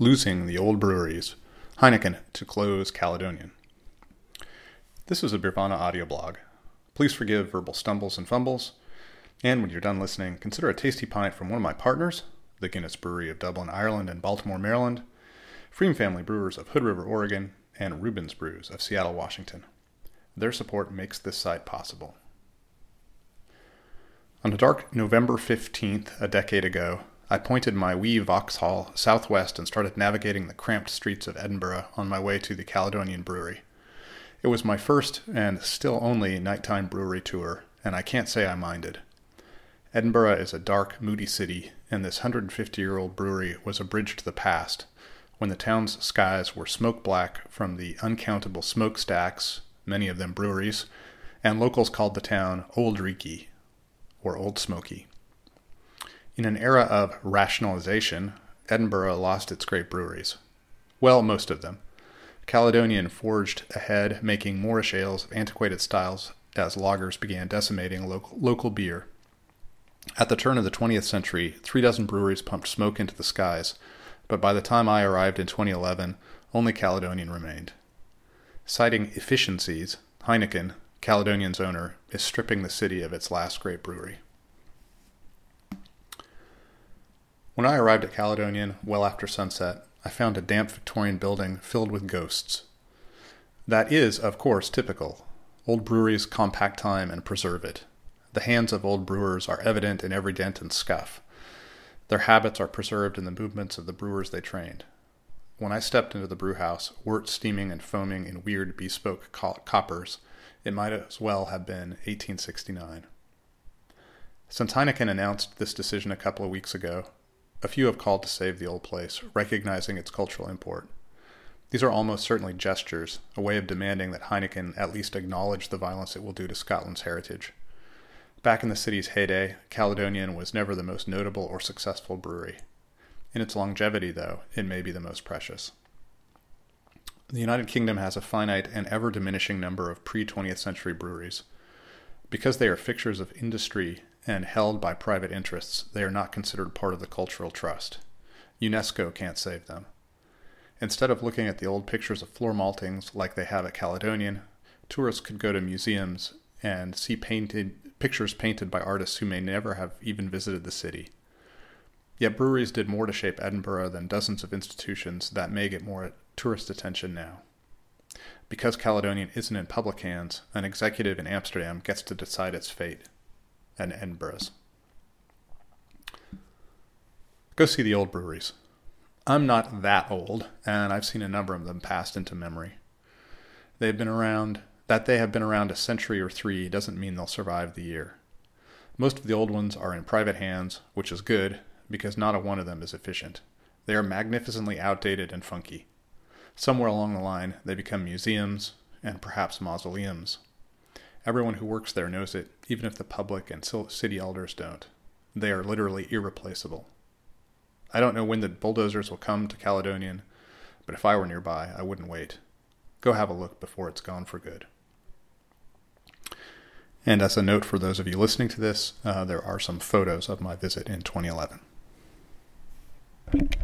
Losing the Old Breweries, Heineken to Close Caledonian. This is a Beervana audio blog. Please forgive verbal stumbles and fumbles. And when you're done listening, consider a tasty pint from one of my partners, the Guinness Brewery of Dublin, Ireland, and Baltimore, Maryland, pFriem Family Brewers of Hood River, Oregon, and Reuben's Brews of Seattle, Washington. Their support makes this site possible. On a dark November 15th, a decade ago, I pointed my wee Vauxhall southwest and started navigating the cramped streets of Edinburgh on my way to the Caledonian Brewery. It was my first and still only nighttime brewery tour, and I can't say I minded. Edinburgh is a dark, moody city, and this 150 year old brewery was a bridge to the past, when the town's skies were smoke black from the uncountable smokestacks, many of them breweries, and locals called the town Old Reekie, or Old Smoky. In an era of rationalization, Edinburgh lost its great breweries. Well, most of them. Caledonian forged ahead, making Moorish ales of antiquated styles as lagers began decimating local, local beer. At the turn of the 20th century, three dozen breweries pumped smoke into the skies, but by the time I arrived in 2011, only Caledonian remained. Citing efficiencies, Heineken, Caledonian's owner, is stripping the city of its last great brewery. When I arrived at Caledonian well after sunset, I found a damp Victorian building filled with ghosts. That is, of course, typical. Old breweries compact time and preserve it. The hands of old brewers are evident in every dent and scuff. Their habits are preserved in the movements of the brewers they trained. When I stepped into the brewhouse, wort steaming and foaming in weird bespoke coppers, it might as well have been 1869. Since Heineken announced this decision a couple of weeks ago, a few have called to save the old place, recognizing its cultural import. These are almost certainly gestures, a way of demanding that Heineken at least acknowledge the violence it will do to Scotland's heritage. Back in the city's heyday, Caledonian was never the most notable or successful brewery. In its longevity, though, it may be the most precious. The United Kingdom has a finite and ever diminishing number of pre 20th century breweries. Because they are fixtures of industry and held by private interests, they are not considered part of the cultural trust. UNESCO can't save them. Instead of looking at the old pictures of floor maltings like they have at Caledonian, tourists could go to museums and see painted pictures painted by artists who may never have even visited the city. Yet breweries did more to shape Edinburgh than dozens of institutions that may get more tourist attention now. Because Caledonian isn't in public hands, an executive in Amsterdam gets to decide its fate and Edinburgh's. Go see the old breweries. I'm not that old, and I've seen a number of them passed into memory. They've been around, that they have been around a century or three doesn't mean they'll survive the year. Most of the old ones are in private hands, which is good, because not a one of them is efficient. They are magnificently outdated and funky. Somewhere along the line, they become museums and perhaps mausoleums. Everyone who works there knows it, even if the public and city elders don't. They are literally irreplaceable. I don't know when the bulldozers will come to Caledonian, but if I were nearby, I wouldn't wait. Go have a look before it's gone for good. And as a note for those of you listening to this, uh, there are some photos of my visit in 2011.